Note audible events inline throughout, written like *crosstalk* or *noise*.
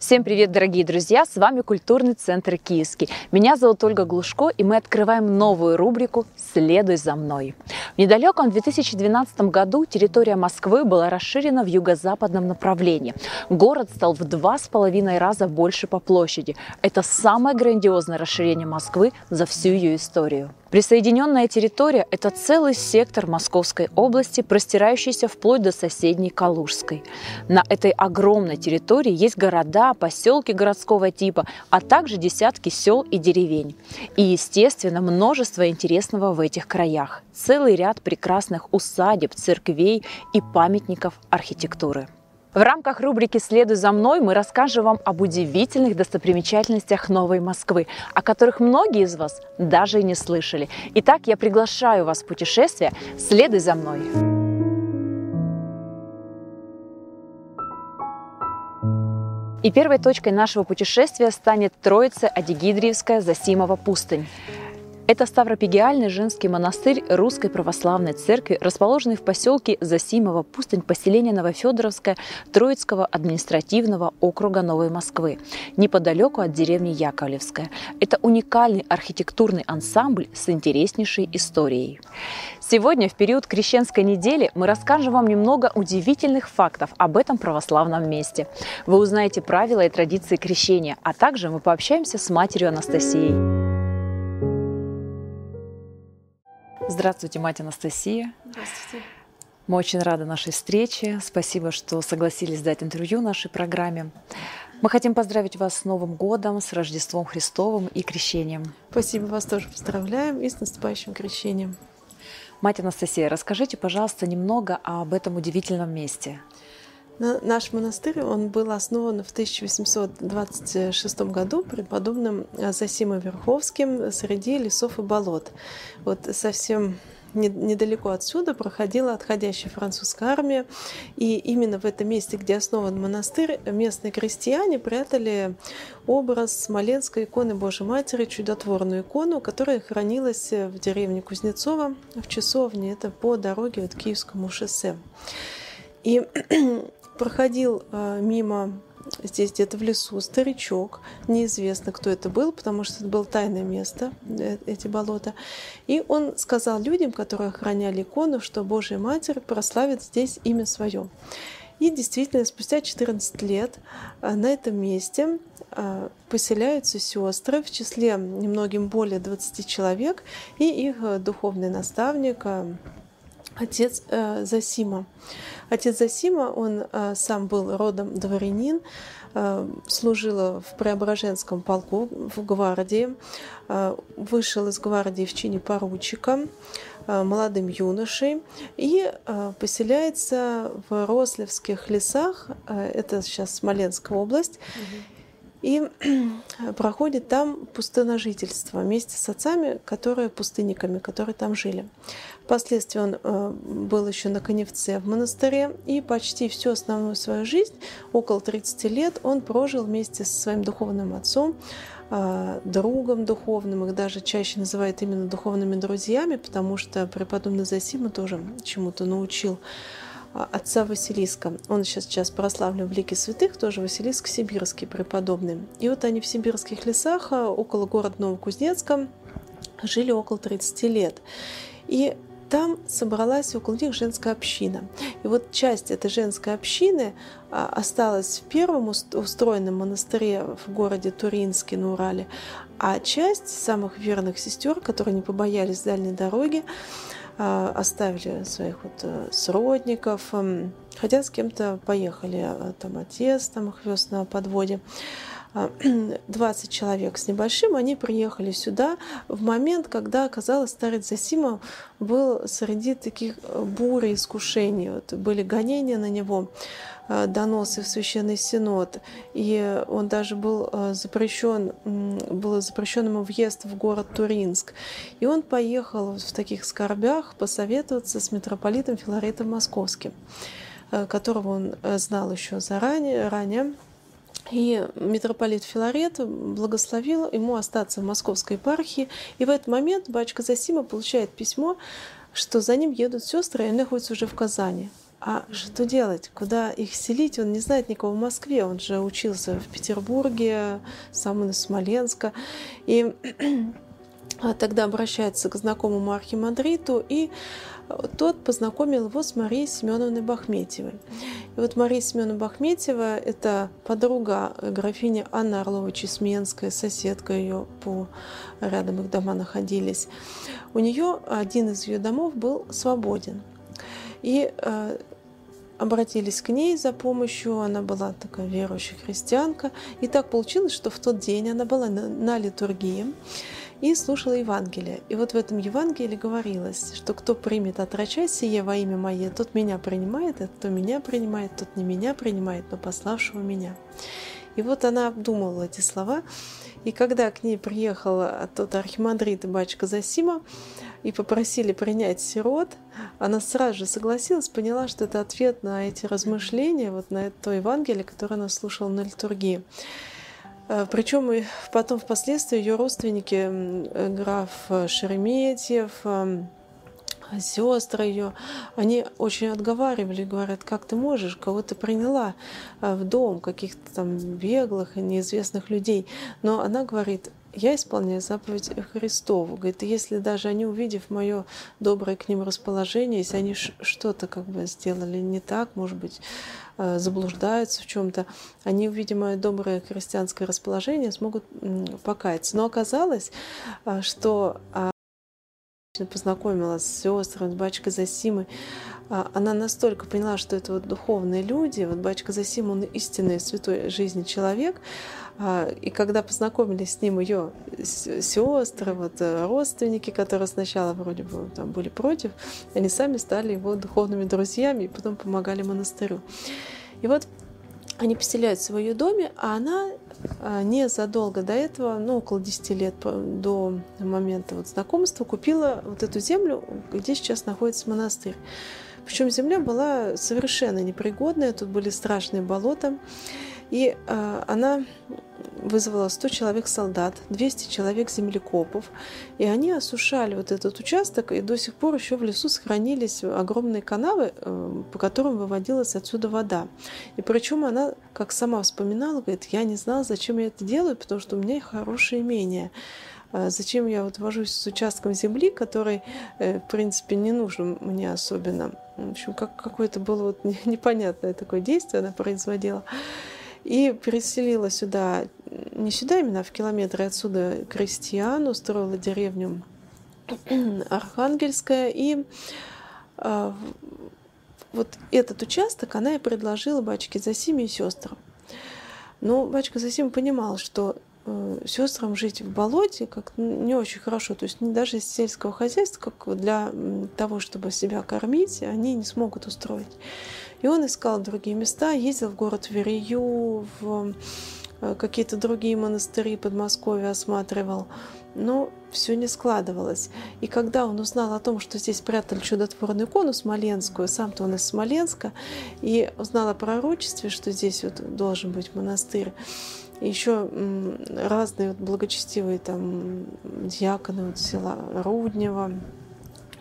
Всем привет, дорогие друзья! С вами Культурный центр Киевский. Меня зовут Ольга Глушко, и мы открываем новую рубрику «Следуй за мной». В недалеком 2012 году территория Москвы была расширена в юго-западном направлении. Город стал в два с половиной раза больше по площади. Это самое грандиозное расширение Москвы за всю ее историю. Присоединенная территория – это целый сектор Московской области, простирающийся вплоть до соседней Калужской. На этой огромной территории есть города, поселки городского типа, а также десятки сел и деревень. И, естественно, множество интересного в этих краях. Целый ряд прекрасных усадеб, церквей и памятников архитектуры. В рамках рубрики «Следуй за мной» мы расскажем вам об удивительных достопримечательностях Новой Москвы, о которых многие из вас даже и не слышали. Итак, я приглашаю вас в путешествие «Следуй за мной». И первой точкой нашего путешествия станет Троица Адигидриевская Засимова пустынь. Это Ставропигиальный женский монастырь Русской Православной Церкви, расположенный в поселке Засимова, пустынь поселения Новофедоровское Троицкого административного округа Новой Москвы, неподалеку от деревни Яковлевская. Это уникальный архитектурный ансамбль с интереснейшей историей. Сегодня, в период крещенской недели, мы расскажем вам немного удивительных фактов об этом православном месте. Вы узнаете правила и традиции крещения, а также мы пообщаемся с матерью Анастасией. Здравствуйте, мать Анастасия. Здравствуйте. Мы очень рады нашей встрече. Спасибо, что согласились дать интервью нашей программе. Мы хотим поздравить вас с Новым годом, с Рождеством Христовым и крещением. Спасибо, вас тоже поздравляем и с наступающим крещением. Мать Анастасия, расскажите, пожалуйста, немного об этом удивительном месте. Наш монастырь он был основан в 1826 году преподобным Засимом Верховским среди лесов и болот. Вот совсем недалеко отсюда проходила отходящая французская армия. И именно в этом месте, где основан монастырь, местные крестьяне прятали образ Смоленской иконы Божьей Матери, чудотворную икону, которая хранилась в деревне Кузнецова в часовне. Это по дороге от Киевскому шоссе. И *clears throat* проходил э, мимо здесь где-то в лесу старичок, неизвестно, кто это был, потому что это было тайное место, э, эти болота. И он сказал людям, которые охраняли икону, что Божья Матерь прославит здесь имя свое. И действительно, спустя 14 лет э, на этом месте поселяются сестры, в числе немногим более 20 человек, и их духовный наставник, отец Засима. Отец Засима, он э, сам был родом дворянин, э, служил в Преображенском полку в гвардии, э, вышел из гвардии в чине поручика, молодым юношей и поселяется в Рослевских лесах, это сейчас Смоленская область, и *clears throat* проходит там пустыножительство вместе с отцами, которые пустынниками, которые там жили. Впоследствии он э, был еще на Коневце в монастыре, и почти всю основную свою жизнь, около 30 лет, он прожил вместе со своим духовным отцом, э, другом духовным, их даже чаще называют именно духовными друзьями, потому что преподобный Засима тоже чему-то научил отца Василиска. Он сейчас, сейчас прославлен в лике святых, тоже Василиск Сибирский преподобный. И вот они в сибирских лесах около города Новокузнецка жили около 30 лет. И там собралась около них женская община. И вот часть этой женской общины а, осталась в первом устроенном монастыре в городе Туринске на Урале, а часть самых верных сестер, которые не побоялись дальней дороги, оставили своих вот э, сродников, хотя с кем-то поехали, а, там отец там их вез на подводе. *clears throat* 20 человек с небольшим, они приехали сюда в момент, когда, оказалось, старец Засима был среди таких э, бурь искушений. Вот были гонения на него, э, доносы в Священный Синод, и он даже был э, запрещен, был запрещен ему въезд в город Туринск. И он поехал в таких скорбях посоветоваться с митрополитом Филаретом Московским, которого он знал еще заранее, ранее, и митрополит Филарет благословил ему остаться в московской епархии. И в этот момент батюшка Засима получает письмо, что за ним едут сестры, и они находятся уже в Казани. А что делать? Куда их селить? Он не знает никого в Москве. Он же учился в Петербурге, сам из Смоленска. И *clears throat* тогда обращается к знакомому архимандриту, и тот познакомил его с Марией Семеновной Бахметьевой. И вот Мария Семеновна Бахметьева – это подруга графини Анны Орлова-Чесменская, соседка ее по рядом их дома находились. У нее один из ее домов был свободен. И э, обратились к ней за помощью. Она была такая верующая христианка. И так получилось, что в тот день она была на, на литургии и слушала Евангелие. И вот в этом Евангелии говорилось, что кто примет отрачай сие во имя Мое, тот меня принимает, а кто меня принимает, тот не меня принимает, но пославшего меня. И вот она обдумывала эти слова, и когда к ней приехал тот архимандрит и батюшка Засима, и попросили принять сирот, она сразу же согласилась, поняла, что это ответ на эти размышления, вот на то Евангелие, которое она слушала на литургии. Э, Причем и потом впоследствии ее родственники, э, граф Шереметьев, эм, сестры ее, они очень отговаривали, говорят, как ты можешь, кого ты приняла э, в дом, каких-то там беглых и неизвестных людей. Но она говорит, я исполняю заповедь Христову. Говорит, если даже они, увидев мое доброе к ним расположение, если они что-то как бы сделали не так, может быть, э, заблуждаются в чем-то, они, увидя мое доброе христианское расположение, смогут покаяться. Но оказалось, э, что а, познакомилась с сестрами, с батюшкой Засимой, она настолько поняла, что это вот духовные люди, вот батюшка Засим, он истинный святой жизни человек, а, и когда познакомились с ним ее сестры, вот, э, родственники, которые сначала вроде бы там были против, они сами стали его духовными друзьями и потом помогали монастырю. И вот они поселяются в ее доме, а она а, незадолго до этого, ну, около 10 лет до момента вот знакомства, купила вот эту землю, где сейчас находится монастырь. Причем земля была совершенно непригодная, тут были страшные болота. И э, она вызвала 100 человек солдат, 200 человек землекопов, и они осушали вот этот участок, и до сих пор еще в лесу сохранились огромные канавы, э, по которым выводилась отсюда вода. И причем она, как сама вспоминала, говорит, я не знала, зачем я это делаю, потому что у меня хорошее имение. А зачем я вот вожусь с участком земли, который, э, в принципе, не нужен мне особенно. В общем, как какое-то было вот непонятное такое действие она производила. И переселила сюда, не сюда именно, а в километры отсюда крестьян, устроила деревню *clears throat* Архангельская. И э, вот этот участок она и предложила батюшке Засиме и сестрам. Но батюшка Засим понимал, что сестрам жить в болоте как не очень хорошо. То есть даже из сельского хозяйства, как для того, чтобы себя кормить, они не смогут устроить. И он искал другие места, ездил в город Верею, в э, какие-то другие монастыри Подмосковья осматривал. Но все не складывалось. И когда он узнал о том, что здесь прятали чудотворную икону Смоленскую, сам-то он из Смоленска, и узнал о пророчестве, что здесь вот должен быть монастырь, еще разные вот благочестивые там диаконы вот села Руднева,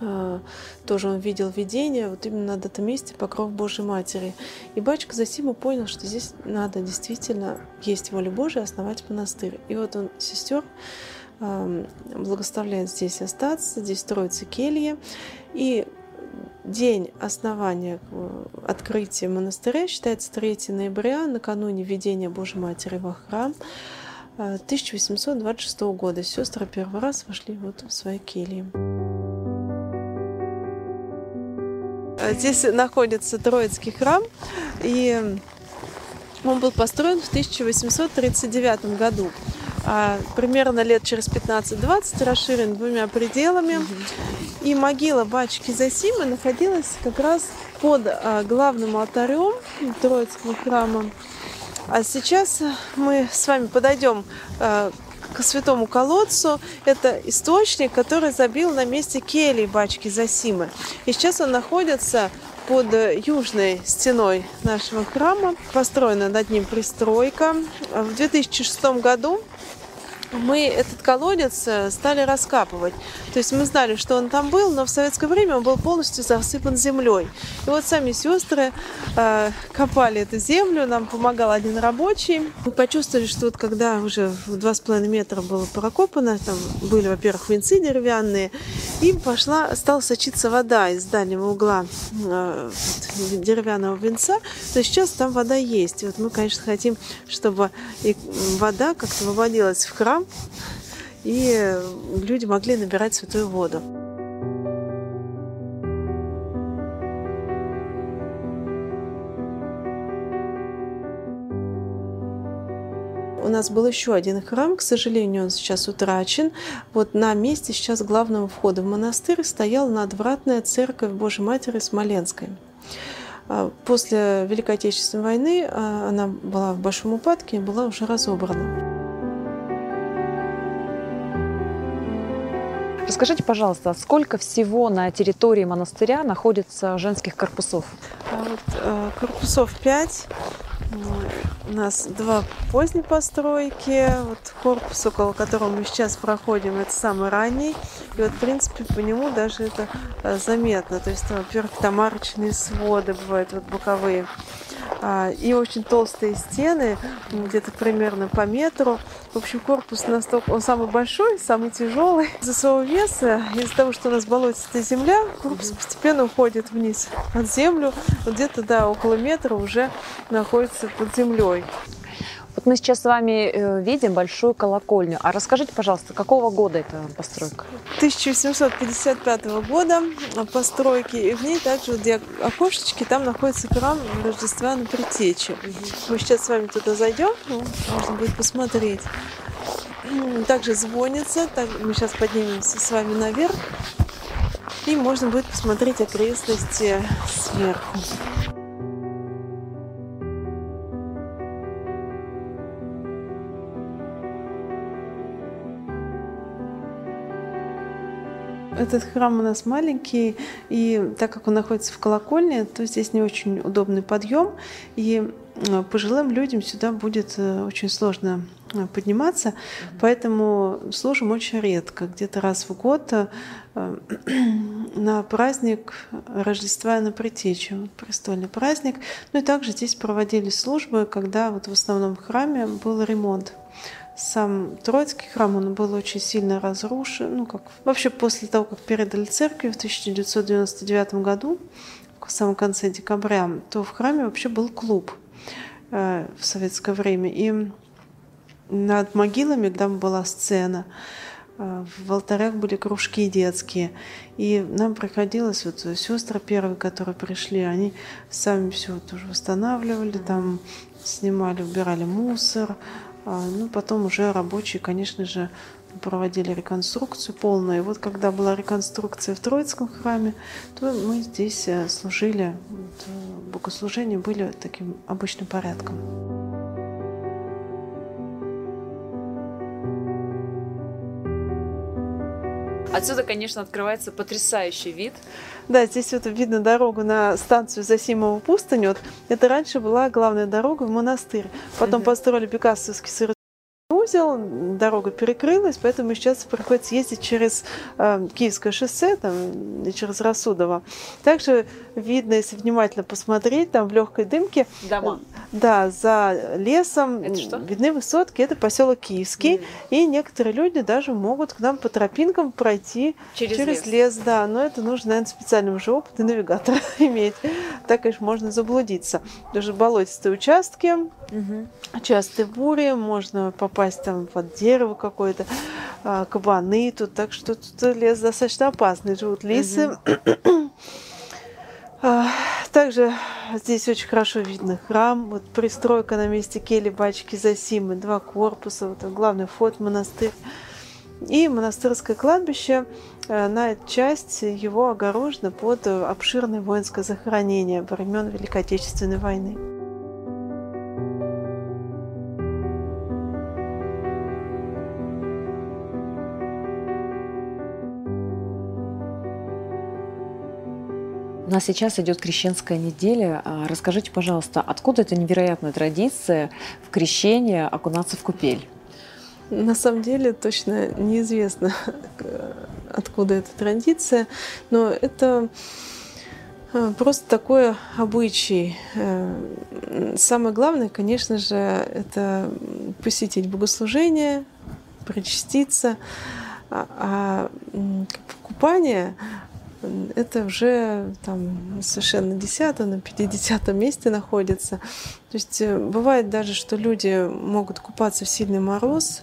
а, тоже он видел видение вот именно над этом месте покров Божьей Матери. И батюшка Засима понял, что здесь надо действительно, есть воля Божия, основать монастырь. И вот он сестер благословляет здесь остаться, здесь строится келья. И день основания открытия монастыря считается 3 ноября, накануне введения Божьей Матери во храм 1826 э, года. Сестры первый раз вошли вот в свои кельи. Здесь находится Троицкий храм, и он был построен в 1839 году. А примерно лет через 15-20 расширен двумя пределами. И могила батюшки Засимы находилась как раз под а, главным алтарем Троицкого храма. А сейчас мы с вами подойдем а, к святому колодцу. Это источник, который забил на месте кельи бачки Засимы. И сейчас он находится под южной стеной нашего храма. Построена над ним пристройка. В 2006 году мы этот колодец э, стали раскапывать. То есть мы знали, что он там был, но в советское время он был полностью засыпан землей. И вот сами сестры э, копали эту землю, нам помогал один рабочий. Мы почувствовали, что вот когда уже в два с половиной метра было прокопано, там были, во-первых, венцы деревянные, им пошла, стала сочиться вода из дальнего угла э, деревянного венца. То сейчас там вода есть. И вот мы, конечно, хотим, чтобы и вода как-то выводилась в храм, и люди могли набирать святую воду. У нас был еще один храм, к сожалению, он сейчас утрачен. Вот на месте сейчас главного входа в монастырь стояла надвратная церковь Божьей Матери Смоленской. А после Великой Отечественной войны а, она была в большом упадке и была уже разобрана. Расскажите, пожалуйста, сколько всего на территории монастыря находится женских корпусов? А вот, э, корпусов пять. У нас два поздней постройки. Вот корпус, около которого мы сейчас проходим, это самый ранний. И вот, в принципе, по нему даже это э, заметно. То есть, во-первых, там арочные своды бывают, вот боковые. А, и очень толстые стены, где-то примерно по метру. В общем, корпус настолько, он самый большой, самый тяжелый. Из-за своего веса, из-за того, что у нас болотистая земля, корпус постепенно уходит вниз под землю. Где-то, да, около метра уже находится под землей. Вот мы сейчас с вами э, видим большую колокольню. А расскажите, пожалуйста, какого года эта постройка? 1855 года постройки. И в ней также, где окошечки, там находится храм Рождества на Притече. Мы сейчас с вами туда зайдем, ну, можно будет посмотреть. Также звонится. Так, мы сейчас поднимемся с вами наверх. И можно будет посмотреть окрестности сверху. Этот храм у нас маленький, и так как он находится в колокольне, то здесь не очень удобный подъем, и э, пожилым людям сюда будет э, очень сложно э, подниматься, поэтому служим очень редко, где-то раз в год *clears throat* на праздник Рождества на Притечу, престольный праздник. Ну и также здесь проводились службы, когда вот в основном храме был ремонт сам Троицкий храм, он был очень сильно разрушен. Ну, как... Вообще, после того, как передали церкви в 1999 году, в самом конце декабря, то в храме вообще был клуб э, в советское время. И над могилами там была сцена, э, в алтарях были кружки детские. И нам приходилось, вот сестры первые, которые пришли, они сами все тоже восстанавливали, там снимали, убирали мусор, ну, потом уже рабочие, конечно же, проводили реконструкцию полную. И вот когда была реконструкция в Троицком храме, то мы здесь э, служили, э, богослужения были таким обычным порядком. Отсюда, конечно, открывается потрясающий вид. Да, здесь вот видно дорогу на станцию Засимова пустынь. Вот это раньше была главная дорога в монастырь. Потом угу. построили Бекасовский узел, дорога перекрылась, поэтому сейчас приходится ездить через э, Киевское шоссе там, через Рассудово. Также видно, если внимательно посмотреть, там в легкой дымке, Дома. да, за лесом видны высотки, это поселок Киевский, mm. и некоторые люди даже могут к нам по тропинкам пройти через, через лес. лес, да, но это нужно, наверное, специальный уже опыт и навигатора *laughs* иметь. Так, конечно, можно заблудиться. Даже болотистые участки, угу. частые бури, можно попасть там под дерево какое-то, а, кабаны тут, так что тут лес достаточно опасный, живут лисы. Угу. Также здесь очень хорошо видно храм, вот пристройка на месте кели Бачки Засимы, два корпуса, вот главный вход в монастырь. И монастырское кладбище, э, на часть его огорожена под обширное воинское захоронение времен Великой Отечественной войны. Нас сейчас идет крещенская неделя. А, расскажите, пожалуйста, откуда эта невероятная традиция в крещении окунаться в купель? на самом деле точно неизвестно, откуда эта традиция, но это э, просто такой обычай. Э, самое главное, конечно же, это посетить богослужение, причаститься, а, а купание это уже там совершенно десятое, на 50 месте находится. То есть э, бывает даже, что люди могут купаться в сильный мороз,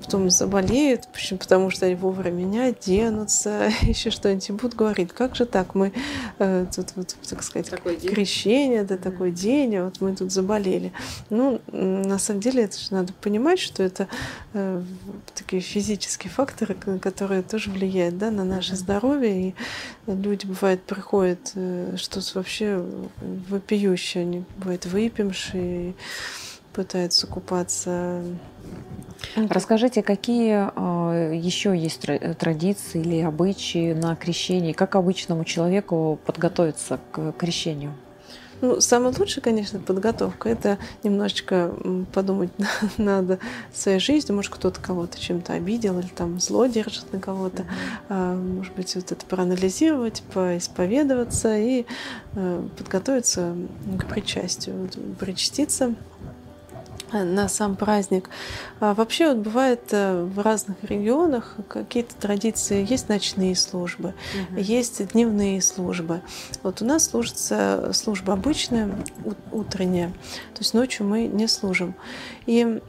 потом заболеют, почему? потому что они вовремя не оденутся, *laughs* еще что-нибудь будут говорить, как же так, мы э, тут, вот, так сказать, такой крещение, да, такой день, а вот мы тут заболели. Ну, на самом деле, это же надо понимать, что это э, такие физические факторы, которые тоже влияют да, на наше здоровье, и люди, бывает, приходят э, что-то вообще вопиющее, они, бывает, выпьемшие, пытаются купаться Расскажите, какие э, еще есть традиции или обычаи на крещении? Как обычному человеку подготовиться к крещению? Ну, самое лучшее, конечно, подготовка. Это немножечко подумать *laughs* надо своей жизнью. Может, кто-то кого-то чем-то обидел или там зло держит на кого-то. Mm-hmm. Может быть, вот это проанализировать, поисповедоваться и э, подготовиться к причастию, причаститься на сам праздник. А вообще вот бывает э, в разных регионах какие-то традиции. Есть ночные службы, угу. есть дневные службы. Вот у нас служится служба обычная, утренняя. То есть ночью мы не служим. И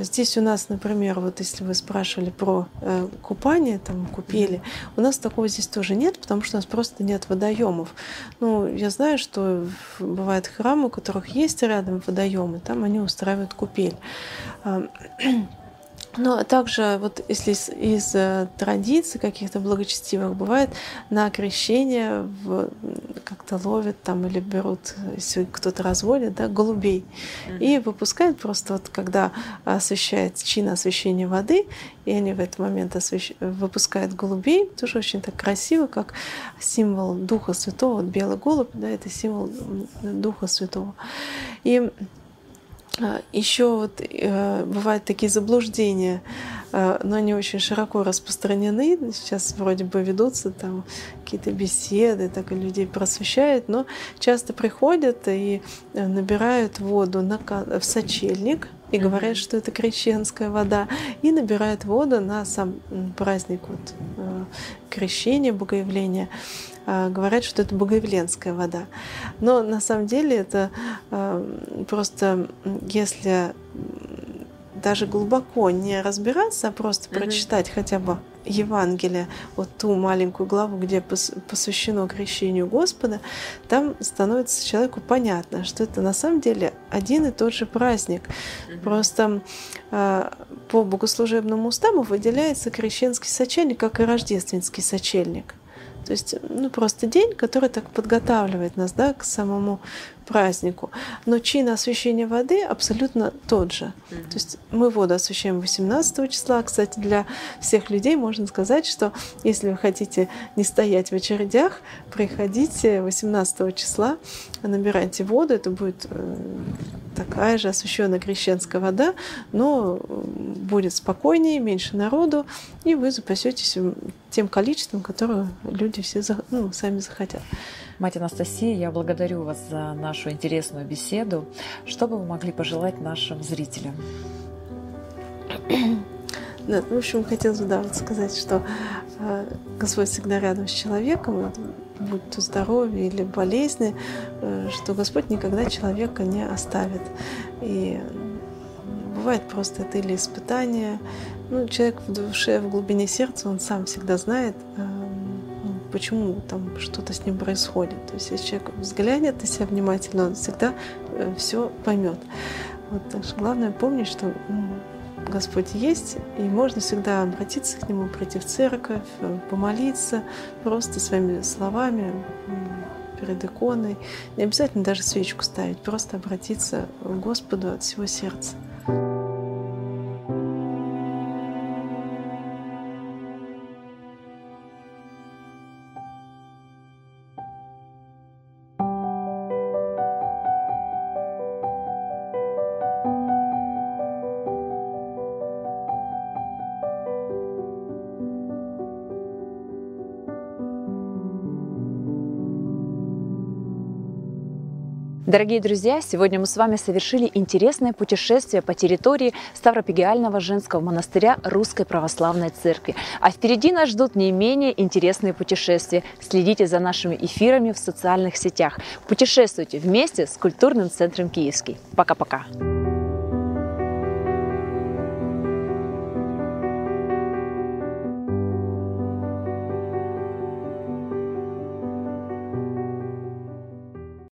здесь у нас, например, вот если вы спрашивали про э, купание, там купели, у нас такого здесь тоже нет, потому что у нас просто нет водоемов. Ну, я знаю, что бывают храмы, у которых есть рядом водоемы, там они устраивают купель. Но также вот если из, из э, традиций каких-то благочестивых бывает на крещение в, как-то ловят там или берут, если кто-то разводит, да, голубей mm-hmm. и выпускают просто вот когда освещает чин освещения воды, и они в этот момент освещ... выпускают голубей, тоже очень так красиво, как символ Духа Святого, вот белый голубь, да, это символ Духа Святого. И а, Еще вот э, бывают такие заблуждения, э, но они очень широко распространены. Сейчас вроде бы ведутся там какие-то беседы, так и людей просвещают, но часто приходят и э, набирают воду на, в сочельник, и говорят, что это крещенская вода, и набирают воду на сам праздник вот, крещения, богоявления. Э, говорят, что это богоявленская вода. Но на самом деле это э, просто, если даже глубоко не разбираться, а просто mm-hmm. прочитать хотя бы Евангелие, вот ту маленькую главу, где посвящено крещению Господа, там становится человеку понятно, что это на самом деле один и тот же праздник. Mm-hmm. Просто э, по богослужебному уставу выделяется крещенский сочельник, как и рождественский сочельник. То есть, ну, просто день, который так подготавливает нас, да, к самому празднику. Но чин освящения воды абсолютно тот же. Mm-hmm. То есть мы воду освящаем 18 числа. Кстати, для всех людей можно сказать, что если вы хотите не стоять в очередях, приходите 18 числа, набирайте воду. Это будет э, такая же освященная крещенская вода, но будет спокойнее, меньше народу, и вы запасетесь тем количеством, которое люди все ну, сами захотят. Мать Анастасия, я благодарю вас за нашу интересную беседу. Что бы вы могли пожелать нашим зрителям? Да, в общем, хотелось бы да, вот сказать, что э, Господь всегда рядом с человеком, будь то здоровье или болезни, э, что Господь никогда человека не оставит. И бывает просто это или испытание. Ну, человек в душе, в глубине сердца, он сам всегда знает, э, почему там что-то с ним происходит. То есть, если человек взглянет на себя внимательно, он всегда э, все поймет. Вот, так что главное помнить, что Господь есть, и можно всегда обратиться к Нему, прийти в церковь, э, помолиться просто своими словами перед иконой. Не обязательно даже свечку ставить, просто обратиться к Господу от всего сердца. Дорогие друзья, сегодня мы с вами совершили интересное путешествие по территории Ставропигиального женского монастыря Русской Православной Церкви. А впереди нас ждут не менее интересные путешествия. Следите за нашими эфирами в социальных сетях. Путешествуйте вместе с культурным центром Киевский. Пока-пока.